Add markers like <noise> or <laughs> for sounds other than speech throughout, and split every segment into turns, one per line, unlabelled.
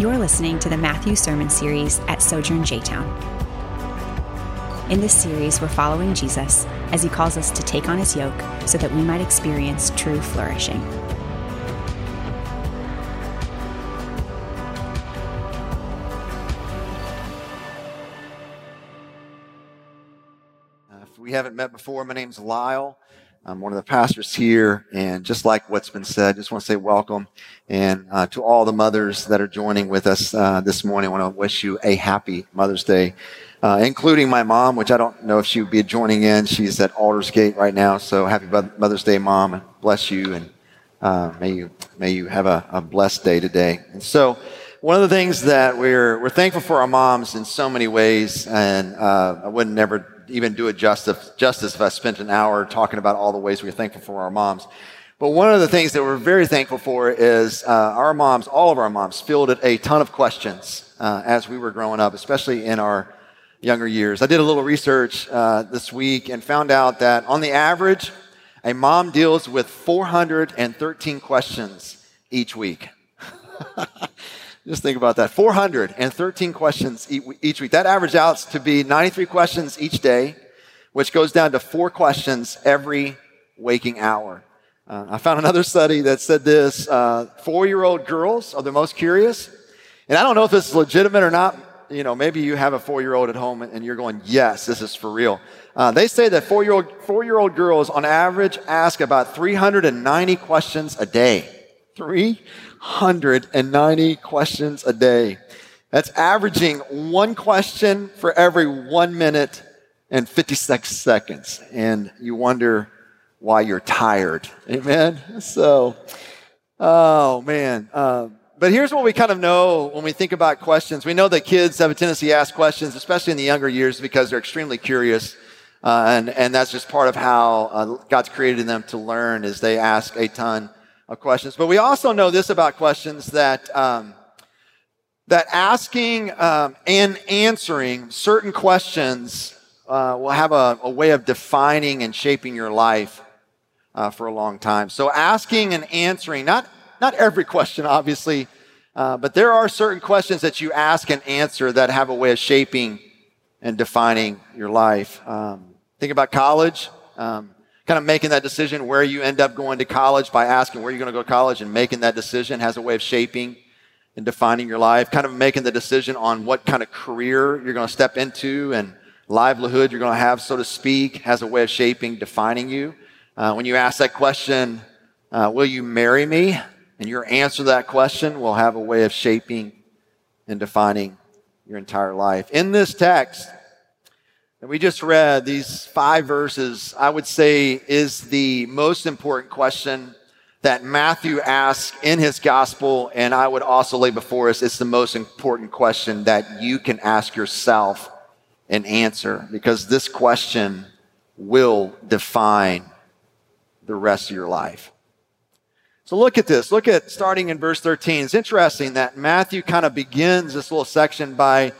You're listening to the Matthew Sermon Series at Sojourn J Town. In this series, we're following Jesus as he calls us to take on his yoke so that we might experience true flourishing.
Uh, if we haven't met before, my name's Lisle. I'm one of the pastors here, and just like what's been said, just want to say welcome. And uh, to all the mothers that are joining with us uh, this morning, I want to wish you a happy Mother's Day, uh, including my mom, which I don't know if she would be joining in. She's at Aldersgate right now, so happy Mother's Day, Mom, and bless you, and uh, may you may you have a, a blessed day today. And so, one of the things that we're we're thankful for our moms in so many ways, and uh, I wouldn't never even do it justice, justice if I spent an hour talking about all the ways we're thankful for our moms. But one of the things that we're very thankful for is uh, our moms, all of our moms, fielded a ton of questions uh, as we were growing up, especially in our younger years. I did a little research uh, this week and found out that on the average, a mom deals with 413 questions each week. <laughs> Just think about that. 413 questions each week. That averages out to be 93 questions each day, which goes down to four questions every waking hour. Uh, I found another study that said this uh, four year old girls are the most curious. And I don't know if this is legitimate or not. You know, maybe you have a four year old at home and you're going, yes, this is for real. Uh, they say that four year old girls on average ask about 390 questions a day. Three 190 questions a day. That's averaging one question for every one minute and 56 seconds. And you wonder why you're tired. Amen? So, oh man. Uh, but here's what we kind of know when we think about questions. We know that kids have a tendency to ask questions, especially in the younger years, because they're extremely curious. Uh, and, and that's just part of how uh, God's created them to learn is they ask a ton of questions. But we also know this about questions that um, that asking um, and answering certain questions uh, will have a, a, way of defining and shaping your life uh, for a long time. So asking and answering, not not every question, obviously, uh, but there are certain questions that you ask and answer that have a way of shaping and defining your life. Um, think about college. Um, kind of making that decision where you end up going to college by asking where you're going to go to college and making that decision has a way of shaping and defining your life. Kind of making the decision on what kind of career you're going to step into and livelihood you're going to have, so to speak, has a way of shaping, defining you. Uh, when you ask that question, uh, will you marry me? And your answer to that question will have a way of shaping and defining your entire life. In this text, that we just read, these five verses, I would say is the most important question that Matthew asks in his gospel. And I would also lay before us, it's the most important question that you can ask yourself and answer because this question will define the rest of your life. So look at this. Look at starting in verse 13. It's interesting that Matthew kind of begins this little section by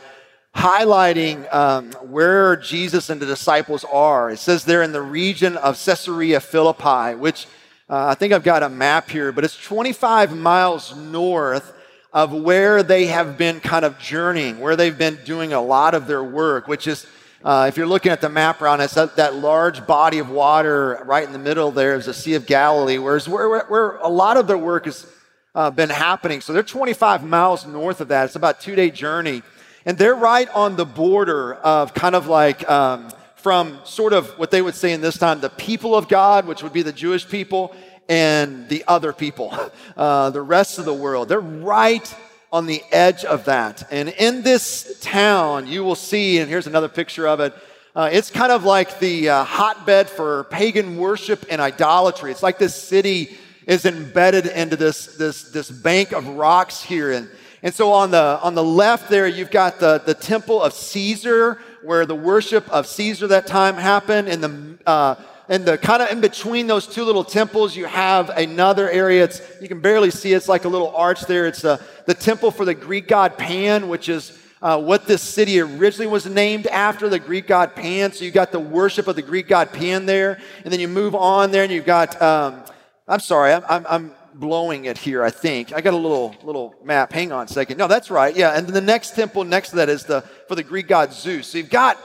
highlighting um, where Jesus and the disciples are. It says they're in the region of Caesarea Philippi, which uh, I think I've got a map here, but it's 25 miles north of where they have been kind of journeying, where they've been doing a lot of their work, which is, uh, if you're looking at the map around us, that, that, large body of water right in the middle there is the Sea of Galilee, where, where, where a lot of their work has uh, been happening. So they're 25 miles north of that. It's about two day journey. And they're right on the border of kind of like um, from sort of what they would say in this time the people of God, which would be the Jewish people, and the other people, <laughs> uh, the rest of the world. They're right on the edge of that. And in this town, you will see, and here's another picture of it. Uh, it's kind of like the uh, hotbed for pagan worship and idolatry. It's like this city is embedded into this, this, this bank of rocks here. And and so on the, on the left there, you've got the, the temple of Caesar, where the worship of Caesar that time happened. And the, uh, and the kind of in between those two little temples, you have another area. It's, you can barely see it. It's like a little arch there. It's the, the temple for the Greek god Pan, which is uh, what this city originally was named after, the Greek god Pan. So you got the worship of the Greek god Pan there. And then you move on there and you've got, um, I'm sorry, I'm, I'm, blowing it here, I think. I got a little little map. Hang on a second. No, that's right. Yeah, and then the next temple next to that is the for the Greek god Zeus. So you've got,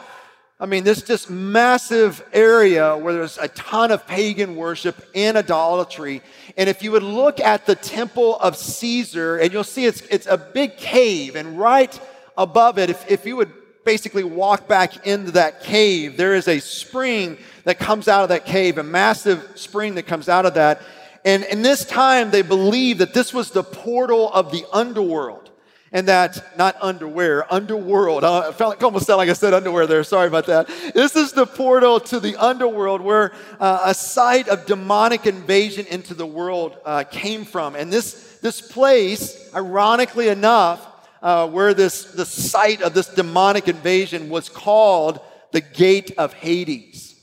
I mean, this just massive area where there's a ton of pagan worship and idolatry. And if you would look at the temple of Caesar, and you'll see it's it's a big cave, and right above it, if, if you would basically walk back into that cave, there is a spring that comes out of that cave, a massive spring that comes out of that. And in this time, they believed that this was the portal of the underworld. And that, not underwear, underworld. Uh, I felt like, almost sound like I said underwear there. Sorry about that. This is the portal to the underworld where uh, a site of demonic invasion into the world uh, came from. And this, this place, ironically enough, uh, where this, the site of this demonic invasion was called the Gate of Hades.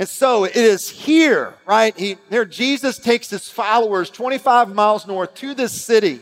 And so it is here, right? He, here Jesus takes his followers 25 miles north to this city.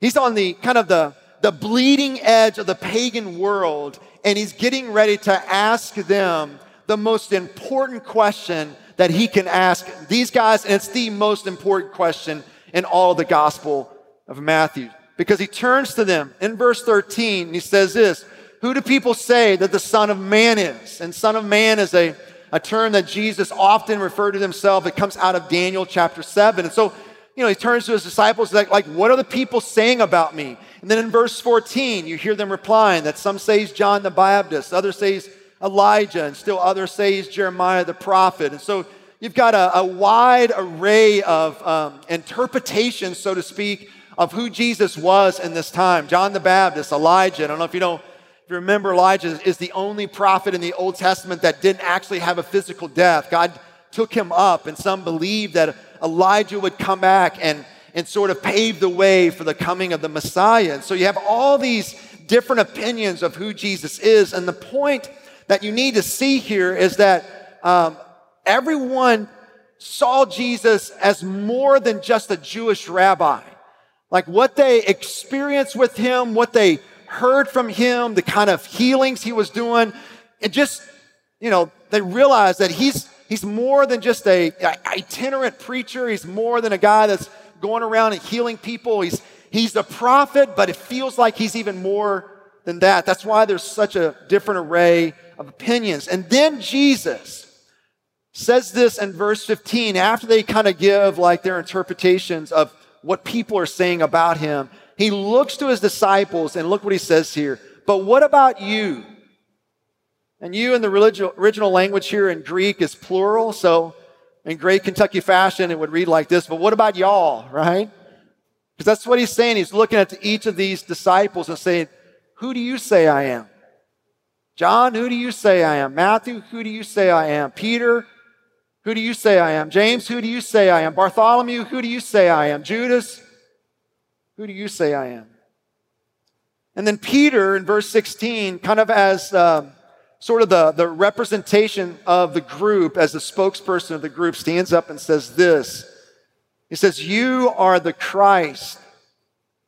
He's on the kind of the, the bleeding edge of the pagan world, and he's getting ready to ask them the most important question that he can ask these guys, and it's the most important question in all the Gospel of Matthew. Because he turns to them in verse 13, and he says this Who do people say that the Son of Man is? And Son of Man is a a term that Jesus often referred to himself. It comes out of Daniel chapter 7. And so, you know, he turns to his disciples like, like, what are the people saying about me? And then in verse 14, you hear them replying that some say he's John the Baptist, others say he's Elijah, and still others say he's Jeremiah the prophet. And so you've got a, a wide array of um, interpretations, so to speak, of who Jesus was in this time. John the Baptist, Elijah. I don't know if you know you remember, Elijah is the only prophet in the Old Testament that didn't actually have a physical death. God took him up, and some believe that Elijah would come back and, and sort of pave the way for the coming of the Messiah. And so you have all these different opinions of who Jesus is. And the point that you need to see here is that um, everyone saw Jesus as more than just a Jewish rabbi. Like what they experienced with him, what they heard from him, the kind of healings he was doing. And just, you know, they realized that he's, he's more than just a, a itinerant preacher. He's more than a guy that's going around and healing people. He's, he's a prophet, but it feels like he's even more than that. That's why there's such a different array of opinions. And then Jesus says this in verse 15 after they kind of give like their interpretations of what people are saying about him he looks to his disciples and look what he says here. But what about you? And you in the original language here in Greek is plural. So in great Kentucky fashion, it would read like this. But what about y'all, right? Because that's what he's saying. He's looking at each of these disciples and saying, Who do you say I am? John, who do you say I am? Matthew, who do you say I am? Peter, who do you say I am? James, who do you say I am? Bartholomew, who do you say I am? Judas, who do you say I am? And then Peter in verse 16, kind of as um, sort of the, the representation of the group, as the spokesperson of the group, stands up and says this He says, You are the Christ,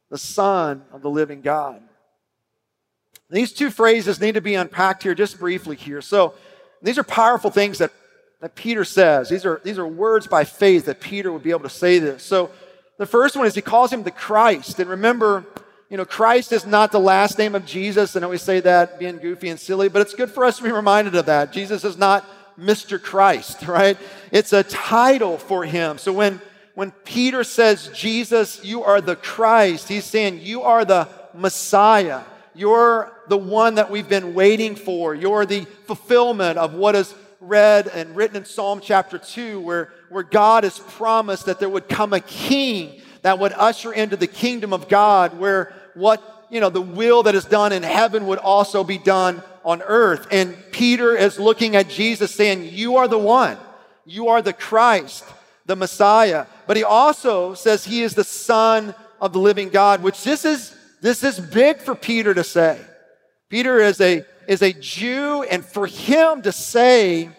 the Son of the living God. These two phrases need to be unpacked here just briefly here. So these are powerful things that, that Peter says. These are, these are words by faith that Peter would be able to say this. So the first one is he calls him the Christ. And remember, you know, Christ is not the last name of Jesus. I know we say that being goofy and silly, but it's good for us to be reminded of that. Jesus is not Mr. Christ, <laughs> right? It's a title for him. So when, when Peter says, Jesus, you are the Christ, he's saying, you are the Messiah. You're the one that we've been waiting for. You're the fulfillment of what is read and written in Psalm chapter 2, where where God has promised that there would come a king that would usher into the kingdom of God, where what, you know, the will that is done in heaven would also be done on earth. And Peter is looking at Jesus saying, You are the one. You are the Christ, the Messiah. But he also says he is the Son of the living God, which this is, this is big for Peter to say. Peter is a, is a Jew, and for him to say,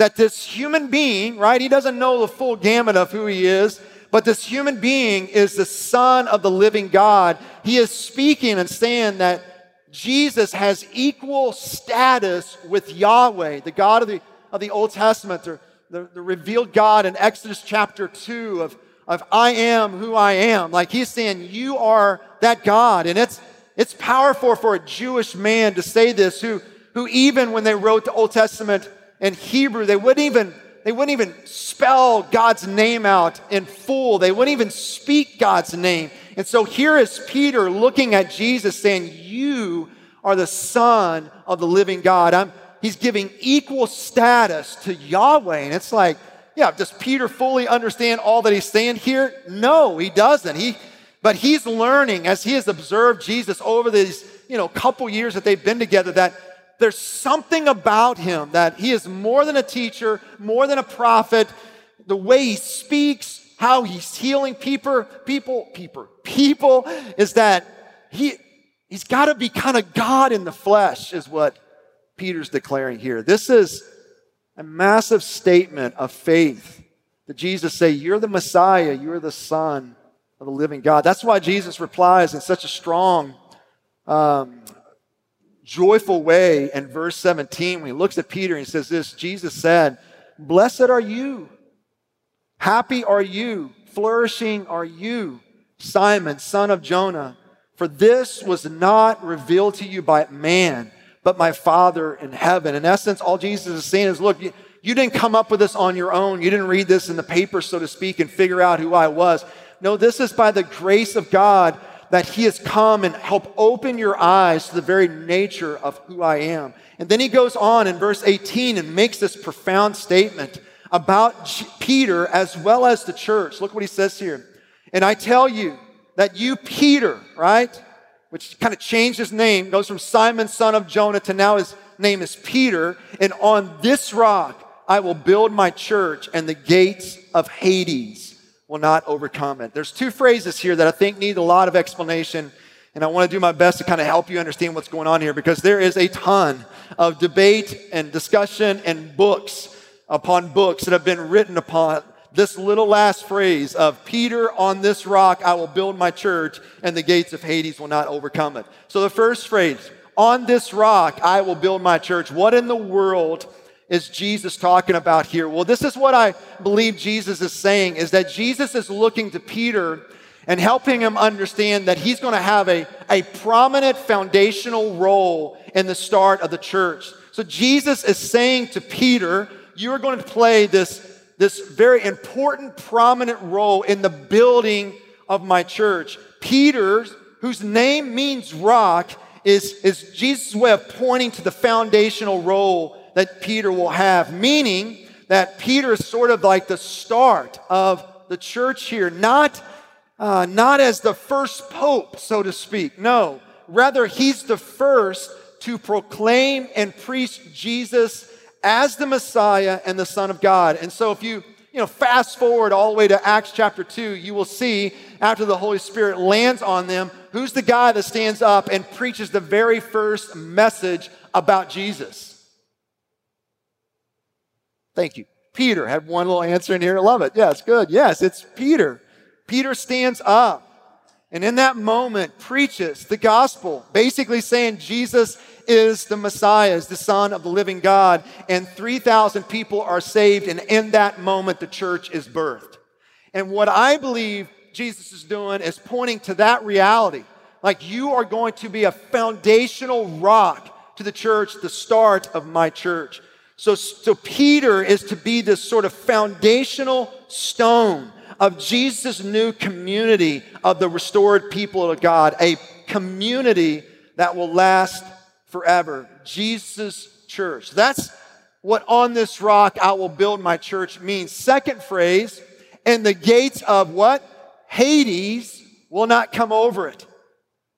that this human being, right, he doesn't know the full gamut of who he is, but this human being is the Son of the living God. He is speaking and saying that Jesus has equal status with Yahweh, the God of the, of the Old Testament, the, the, the revealed God in Exodus chapter 2 of, of I am who I am. Like he's saying, You are that God. And it's, it's powerful for a Jewish man to say this, who, who even when they wrote the Old Testament in Hebrew, they wouldn't even they wouldn't even spell God's name out in full. They wouldn't even speak God's name. And so here is Peter looking at Jesus saying, You are the Son of the living God. I'm, he's giving equal status to Yahweh. And it's like, yeah, does Peter fully understand all that he's saying here? No, he doesn't. He, but he's learning as he has observed Jesus over these, you know, couple years that they've been together that there's something about him that he is more than a teacher, more than a prophet. The way he speaks, how he's healing people, people, people, people is that he, he's got to be kind of God in the flesh, is what Peter's declaring here. This is a massive statement of faith that Jesus say, You're the Messiah, you're the Son of the living God. That's why Jesus replies in such a strong, um, joyful way in verse 17 when he looks at Peter and he says this Jesus said, Blessed are you, happy are you, flourishing are you, Simon, son of Jonah. For this was not revealed to you by man, but my Father in heaven. In essence, all Jesus is saying is, Look, you, you didn't come up with this on your own. You didn't read this in the paper, so to speak, and figure out who I was. No, this is by the grace of God that He has come and help open your eyes to the very nature of who I am. And then He goes on in verse 18 and makes this profound statement about Peter as well as the church. Look what He says here. And I tell you that you, Peter, right, which kind of changed his name, goes from Simon, son of Jonah, to now his name is Peter. And on this rock I will build my church, and the gates of Hades will not overcome it. There's two phrases here that I think need a lot of explanation, and I want to do my best to kind of help you understand what's going on here because there is a ton of debate and discussion and books upon books that have been written upon this little last phrase of Peter, on this rock I will build my church, and the gates of Hades will not overcome it. So the first phrase, on this rock I will build my church. What in the world is Jesus talking about here? Well, this is what I believe Jesus is saying is that Jesus is looking to Peter and helping him understand that he's going to have a, a prominent foundational role in the start of the church. So Jesus is saying to Peter, you are going to play this, this very important, prominent role in the building of my church. Peter, whose name means rock, is, is Jesus' way of pointing to the foundational role that Peter will have, meaning that Peter is sort of like the start of the church here, not, uh, not as the first pope, so to speak. No, rather, he's the first to proclaim and preach Jesus as the Messiah and the Son of God. And so if you you know, fast forward all the way to Acts chapter 2, you will see after the Holy Spirit lands on them, who's the guy that stands up and preaches the very first message about Jesus? Thank you. Peter had one little answer in here. I love it. Yes, good. Yes, it's Peter. Peter stands up and in that moment preaches the gospel, basically saying Jesus is the Messiah, is the Son of the living God, and 3,000 people are saved. And in that moment, the church is birthed. And what I believe Jesus is doing is pointing to that reality. Like you are going to be a foundational rock to the church, the start of my church. So, so Peter is to be this sort of foundational stone of Jesus' new community of the restored people of God, a community that will last forever. Jesus' church. That's what on this rock I will build my church means. Second phrase, and the gates of what? Hades will not come over it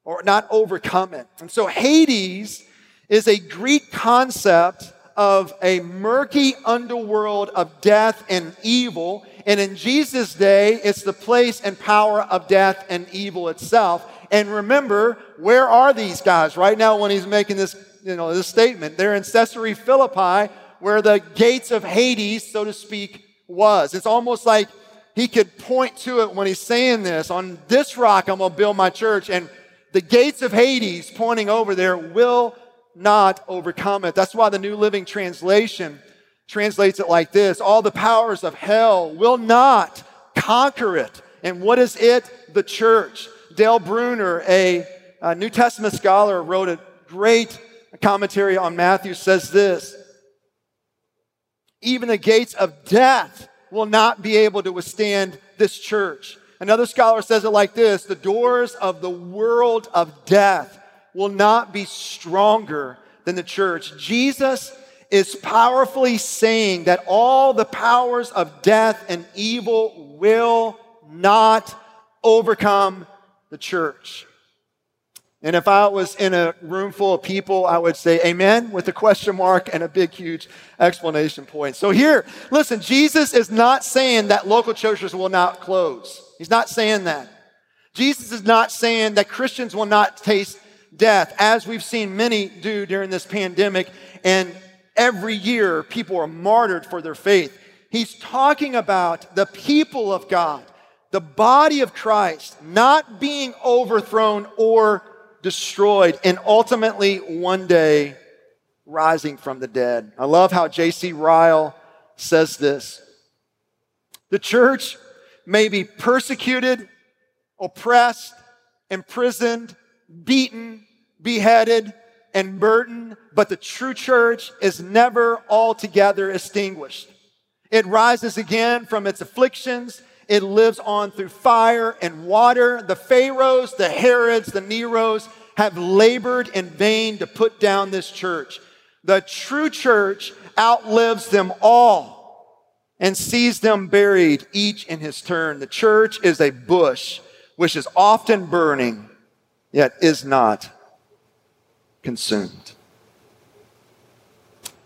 or not overcome it. And so Hades is a Greek concept of a murky underworld of death and evil. And in Jesus' day, it's the place and power of death and evil itself. And remember, where are these guys right now when he's making this, you know, this statement? They're in Caesarea Philippi, where the gates of Hades, so to speak, was. It's almost like he could point to it when he's saying this. On this rock, I'm going to build my church. And the gates of Hades pointing over there will not overcome it. That's why the New Living Translation translates it like this All the powers of hell will not conquer it. And what is it? The church. Dale Bruner, a, a New Testament scholar, wrote a great commentary on Matthew, says this Even the gates of death will not be able to withstand this church. Another scholar says it like this The doors of the world of death will not be stronger than the church. Jesus is powerfully saying that all the powers of death and evil will not overcome the church. And if I was in a room full of people, I would say amen with a question mark and a big, huge explanation point. So here, listen, Jesus is not saying that local churches will not close. He's not saying that. Jesus is not saying that Christians will not taste death, as we've seen many do during this pandemic. And every year, people are martyred for their faith. He's talking about the people of God, the body of Christ, not being overthrown or destroyed, and ultimately one day rising from the dead. I love how J.C. Ryle says this The church may be persecuted, oppressed, imprisoned, beaten, beheaded, and burdened, but the true church is never altogether extinguished. It rises again from its afflictions. It lives on through fire and water. The Pharaohs, the Herods, the Neros have labored in vain to put down this church. The true church outlives them all and sees them buried, each in his turn. The church is a bush which is often burning, yet is not consumed.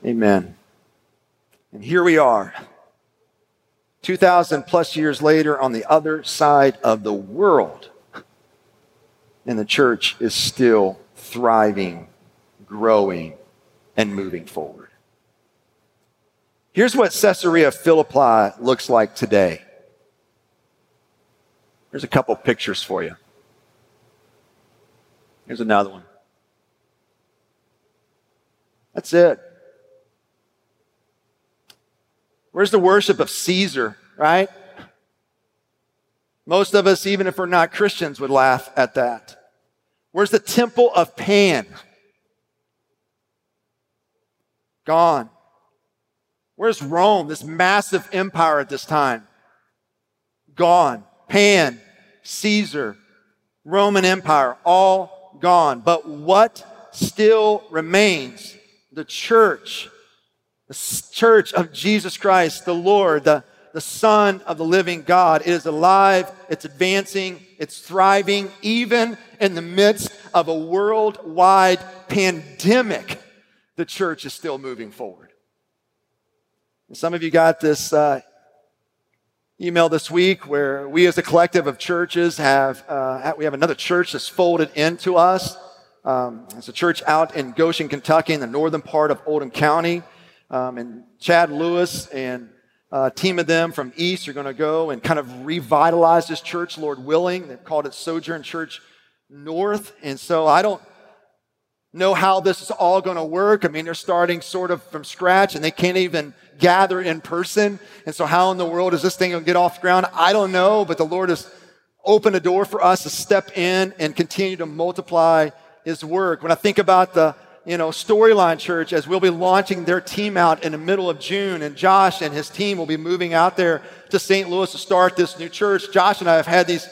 Amen. And here we are, 2,000 plus years later, on the other side of the world. And the church is still thriving, growing, and moving forward. Here's what Caesarea Philippi looks like today. Here's a couple pictures for you. Here's another one. That's it. Where's the worship of Caesar, right? Most of us, even if we're not Christians, would laugh at that. Where's the temple of Pan? Gone. Where's Rome, this massive empire at this time? Gone. Pan, Caesar, Roman Empire, all gone. But what still remains? the church, the church of Jesus Christ, the Lord, the, the Son of the living God. It is alive, it's advancing, it's thriving, even in the midst of a worldwide pandemic. The church is still moving forward. Some of you got this uh, email this week where we, as a collective of churches, have uh, we have another church that's folded into us. Um, it's a church out in Goshen, Kentucky, in the northern part of Oldham County. Um, and Chad Lewis and a team of them from East are going to go and kind of revitalize this church, Lord willing. They've called it Sojourn Church North. And so I don't know how this is all going to work. I mean, they're starting sort of from scratch and they can't even gather in person. And so, how in the world is this thing going to get off the ground? I don't know, but the Lord has opened a door for us to step in and continue to multiply his work. When I think about the you know, Storyline Church, as we'll be launching their team out in the middle of June, and Josh and his team will be moving out there to St. Louis to start this new church. Josh and I have had these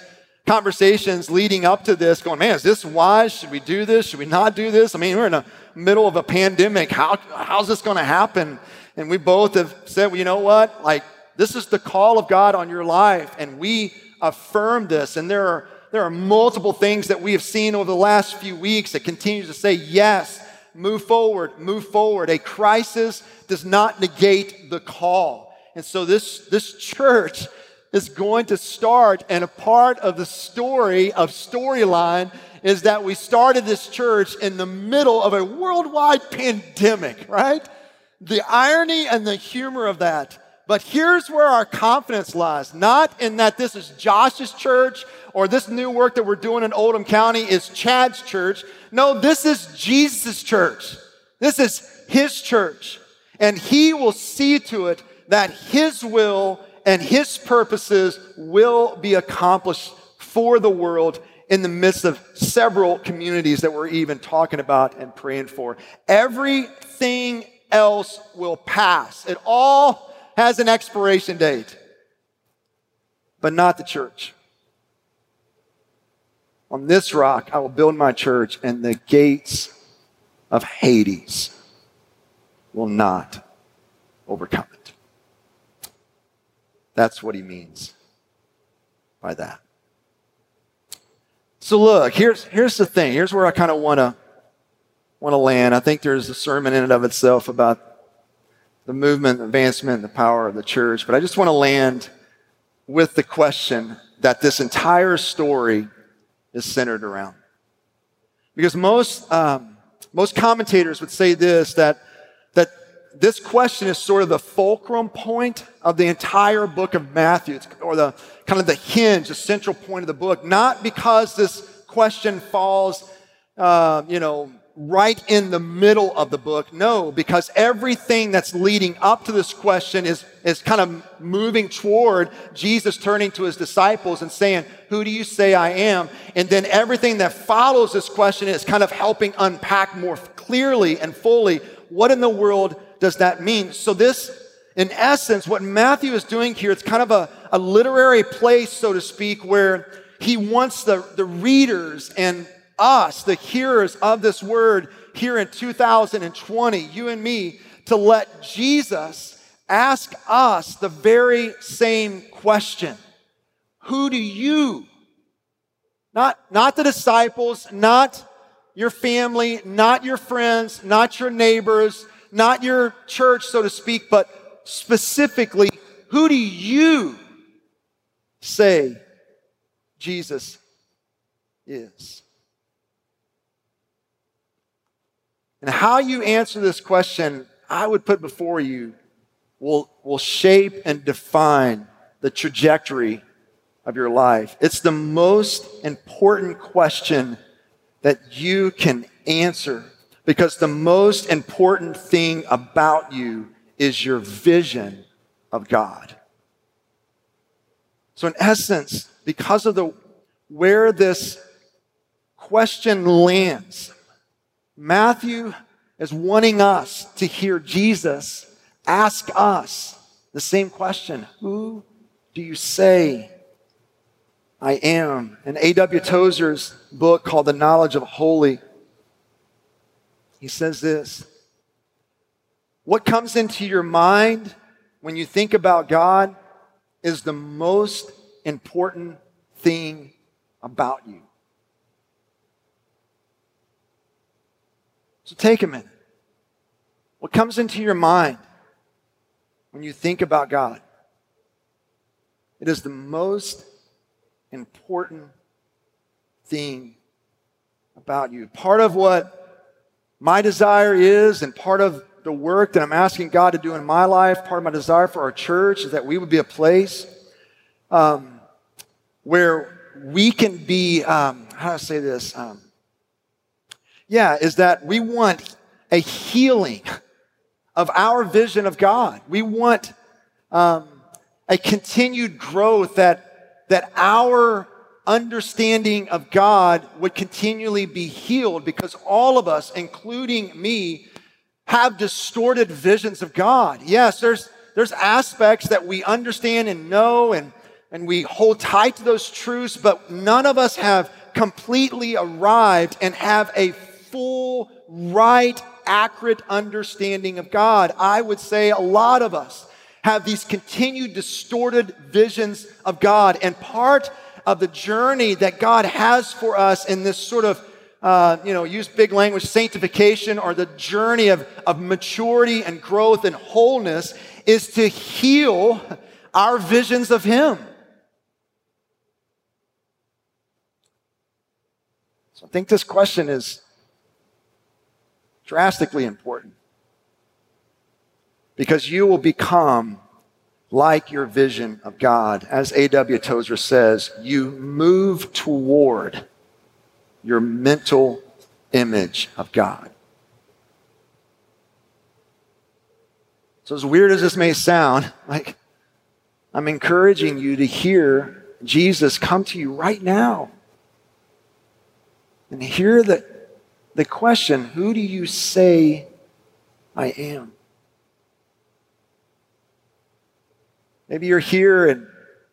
conversations leading up to this, going, man, is this wise? Should we do this? Should we not do this? I mean, we're in the middle of a pandemic. How, how's this going to happen? And we both have said, well, you know what? Like, this is the call of God on your life, and we affirm this. And there are there are multiple things that we have seen over the last few weeks that continue to say, yes, move forward, move forward. A crisis does not negate the call. And so this, this church is going to start, and a part of the story of Storyline is that we started this church in the middle of a worldwide pandemic, right? The irony and the humor of that. But here's where our confidence lies not in that this is Josh's church or this new work that we're doing in Oldham County is Chad's church. No, this is Jesus' church. This is his church. And he will see to it that his will and his purposes will be accomplished for the world in the midst of several communities that we're even talking about and praying for. Everything else will pass. It all has an expiration date, but not the church. On this rock, I will build my church, and the gates of Hades will not overcome it. That's what he means by that. So look, here's, here's the thing. Here's where I kind of want to want to land. I think there's a sermon in and of itself about the movement, advancement, the power of the church. But I just want to land with the question that this entire story is centered around. Because most, um, most commentators would say this that, that this question is sort of the fulcrum point of the entire book of Matthew, it's, or the kind of the hinge, the central point of the book, not because this question falls, uh, you know, right in the middle of the book. No, because everything that's leading up to this question is, is kind of moving toward Jesus turning to his disciples and saying, Who do you say I am? And then everything that follows this question is kind of helping unpack more clearly and fully what in the world does that mean? So, this, in essence, what Matthew is doing here, it's kind of a, a literary place, so to speak, where he wants the, the readers and us, the hearers of this word here in 2020, you and me, to let Jesus ask us the very same question Who do you, not, not the disciples, not your family, not your friends, not your neighbors, not your church, so to speak, but specifically, who do you say Jesus is? And how you answer this question, I would put before you, will, will shape and define the trajectory of your life. It's the most important question that you can answer because the most important thing about you is your vision of God. So in essence, because of the where this question lands, Matthew is wanting us to hear Jesus ask us the same question Who do you say I am? In A.W. Tozer's book called The Knowledge of Holy, he says this What comes into your mind when you think about God is the most important thing about you. So take a minute. What comes into your mind when you think about God? It is the most important thing about you. Part of what my desire is, and part of the work that I'm asking God to do in my life, part of my desire for our church is that we would be a place um, where we can be, um, how do I say this? Um, yeah, is that we want a healing of our vision of God. We want um, a continued growth that, that our understanding of God would continually be healed because all of us, including me, have distorted visions of God. Yes, there's, there's aspects that we understand and know and, and we hold tight to those truths, but none of us have completely arrived and have a full, right, accurate understanding of God. I would say a lot of us have these continued distorted visions of God. And part of the journey that God has for us in this sort of, uh, you know, use big language, sanctification, or the journey of, of maturity and growth and wholeness is to heal our visions of Him. So I think this question is drastically important because you will become like your vision of God. As A.W. Tozer says, you move toward your mental image of God. So, as weird as this may sound, like I'm encouraging you to hear Jesus come to you right now and hear the, the question Who do you say I am? Maybe you're here and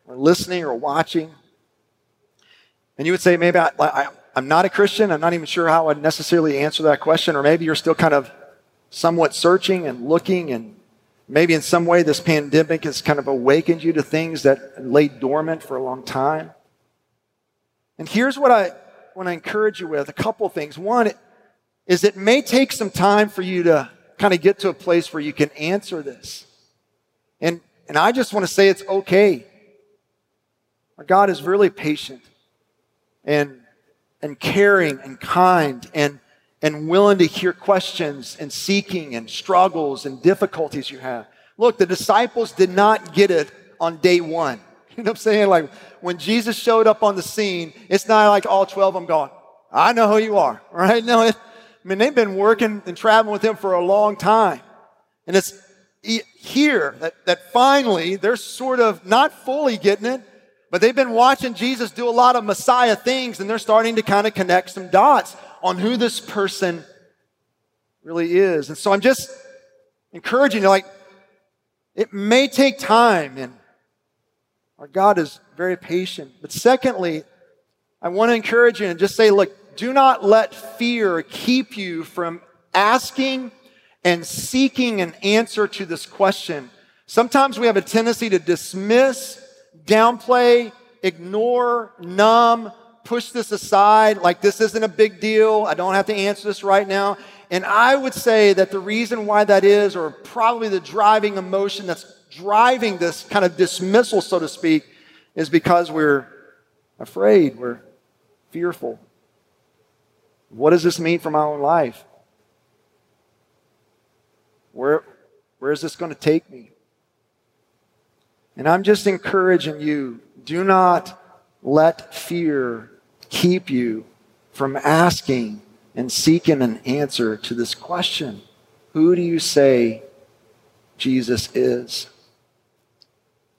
or listening or watching, and you would say, maybe I, I, I'm not a Christian. I'm not even sure how I'd necessarily answer that question. Or maybe you're still kind of somewhat searching and looking, and maybe in some way this pandemic has kind of awakened you to things that lay dormant for a long time. And here's what I want to encourage you with a couple things. One is it may take some time for you to kind of get to a place where you can answer this. And, and I just want to say it's okay. Our God is really patient and, and caring and kind and, and willing to hear questions and seeking and struggles and difficulties you have. Look, the disciples did not get it on day one. <laughs> You know what I'm saying? Like when Jesus showed up on the scene, it's not like all 12 of them going, I know who you are, <laughs> right? No, it, I mean, they've been working and traveling with him for a long time. And it's here that, that finally they're sort of not fully getting it, but they've been watching Jesus do a lot of Messiah things and they're starting to kind of connect some dots on who this person really is. And so I'm just encouraging you, like, it may take time and our God is very patient. But secondly, I want to encourage you and just say, look, do not let fear keep you from asking and seeking an answer to this question. Sometimes we have a tendency to dismiss, downplay, ignore, numb, push this aside, like this isn't a big deal. I don't have to answer this right now. And I would say that the reason why that is, or probably the driving emotion that's driving this kind of dismissal, so to speak, is because we're afraid, we're fearful. What does this mean for my own life? Where, where is this going to take me? And I'm just encouraging you do not let fear keep you from asking and seeking an answer to this question Who do you say Jesus is?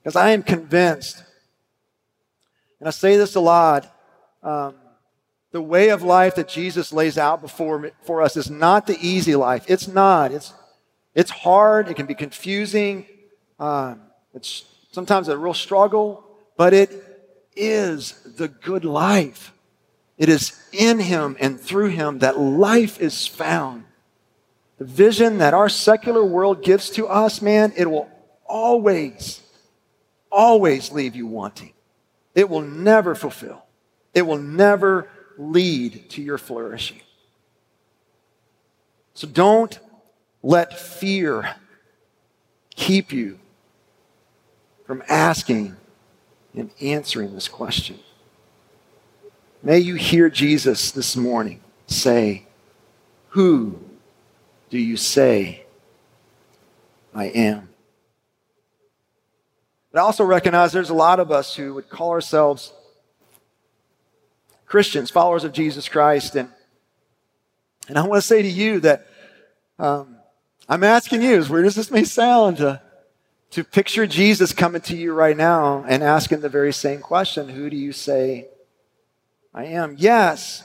Because I am convinced, and I say this a lot, um, the way of life that Jesus lays out before for us is not the easy life. It's not. It's, it's hard. It can be confusing. Um, it's sometimes a real struggle, but it is the good life. It is in Him and through Him that life is found. The vision that our secular world gives to us, man, it will always always leave you wanting. It will never fulfill. It will never lead to your flourishing. So don't let fear keep you from asking and answering this question. May you hear Jesus this morning say, Who do you say I am? But I also recognize there's a lot of us who would call ourselves Christians, followers of Jesus Christ. And, and I want to say to you that um, I'm asking you, as weird as this may sound, to, to picture Jesus coming to you right now and asking the very same question Who do you say I am? Yes.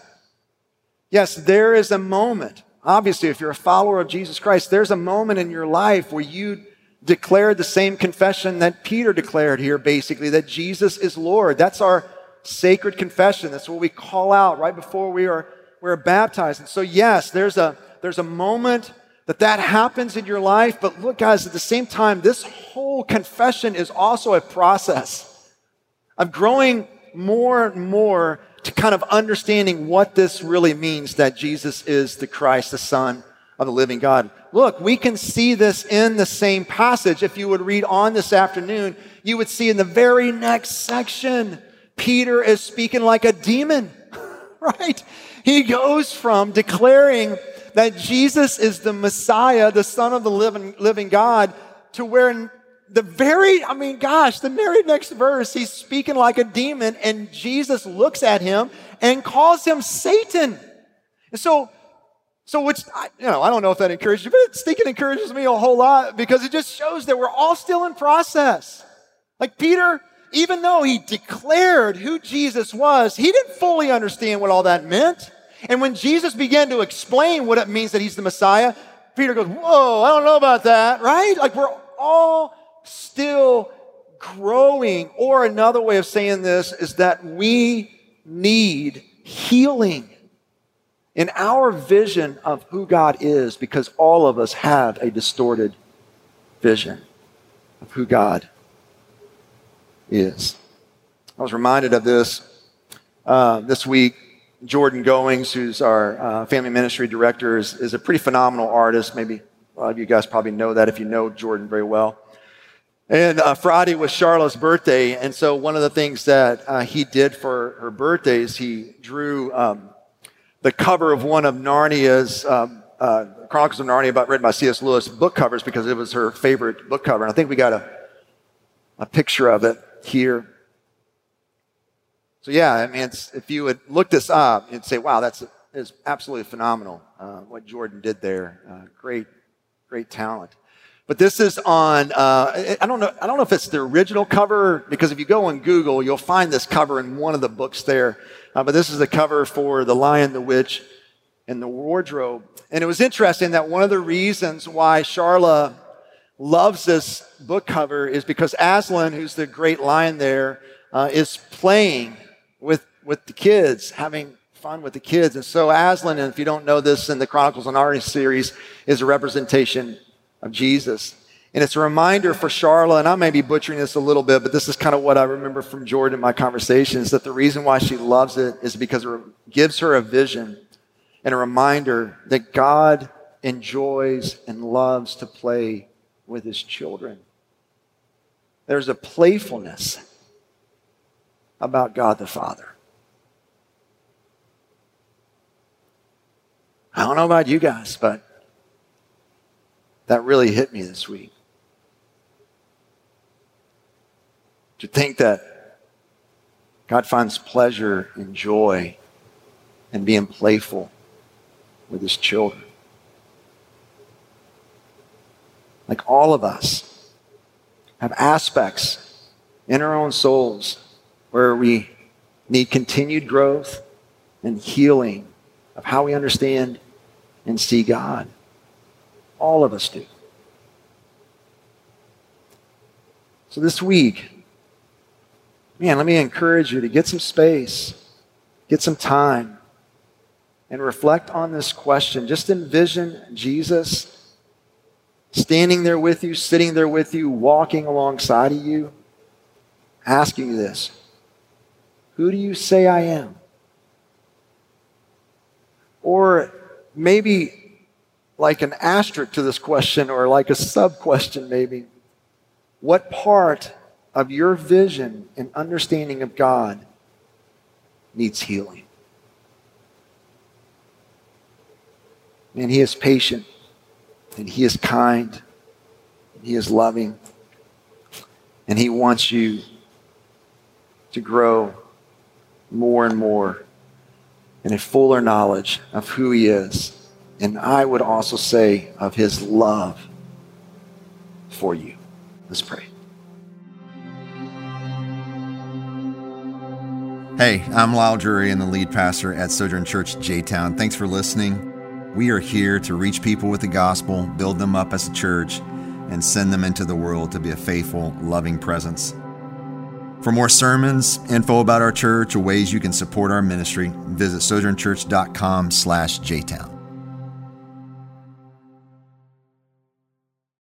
Yes, there is a moment. Obviously, if you're a follower of Jesus Christ, there's a moment in your life where you declared the same confession that Peter declared here, basically, that Jesus is Lord. That's our sacred confession. That's what we call out right before we are, we are baptized. And so, yes, there's a, there's a moment that that happens in your life. But look, guys, at the same time, this whole confession is also a process of growing more and more to kind of understanding what this really means that Jesus is the Christ, the Son of the living God. Look, we can see this in the same passage. If you would read on this afternoon, you would see in the very next section, Peter is speaking like a demon, <laughs> right? He goes from declaring that Jesus is the Messiah, the Son of the living, living God, to where the very, I mean, gosh, the very next verse, he's speaking like a demon, and Jesus looks at him and calls him Satan. And so so, which, I, you know, I don't know if that encourages you, but it stinking encourages me a whole lot because it just shows that we're all still in process. Like Peter, even though he declared who Jesus was, he didn't fully understand what all that meant. And when Jesus began to explain what it means that he's the Messiah, Peter goes, Whoa, I don't know about that, right? Like we're all still growing. Or another way of saying this is that we need healing in our vision of who God is because all of us have a distorted vision of who God is. I was reminded of this uh, this week. Jordan Goings, who's our uh, family ministry director, is, is a pretty phenomenal artist. Maybe a lot of you guys probably know that if you know Jordan very well. And uh, Friday was Charlotte's birthday, and so one of the things that uh, he did for her birthday is he drew um, the cover of one of Narnia's um, uh, Chronicles of Narnia, about written by C.S. Lewis book covers because it was her favorite book cover, and I think we got a a picture of it here. So yeah, I mean, if you would look this up, you'd say, "Wow, that's is absolutely phenomenal uh, what Jordan did there. Uh, great, great talent." But this is on, uh, I don't know, I don't know if it's the original cover, because if you go on Google, you'll find this cover in one of the books there. Uh, but this is the cover for The Lion, the Witch, and the Wardrobe. And it was interesting that one of the reasons why Charla loves this book cover is because Aslan, who's the great lion there, uh, is playing with, with the kids, having fun with the kids. And so Aslan, and if you don't know this in the Chronicles of Narnia series, is a representation of Jesus. And it's a reminder for Charla, and I may be butchering this a little bit, but this is kind of what I remember from Jordan in my conversations that the reason why she loves it is because it gives her a vision and a reminder that God enjoys and loves to play with his children. There's a playfulness about God the Father. I don't know about you guys, but that really hit me this week. To think that God finds pleasure and joy in being playful with his children. Like all of us have aspects in our own souls where we need continued growth and healing of how we understand and see God. All of us do. So this week, man, let me encourage you to get some space, get some time, and reflect on this question. Just envision Jesus standing there with you, sitting there with you, walking alongside of you, asking you this Who do you say I am? Or maybe like an asterisk to this question or like a sub question, maybe. What part of your vision and understanding of God needs healing? And He is patient, and He is kind, and He is loving, and He wants you to grow more and more in a fuller knowledge of who He is and I would also say of his love for you. Let's pray.
Hey, I'm Lisle Drury and the lead pastor at Sojourn Church J Town. Thanks for listening. We are here to reach people with the gospel, build them up as a church, and send them into the world to be a faithful, loving presence. For more sermons, info about our church, or ways you can support our ministry, visit sojournchurch.com slash jtown.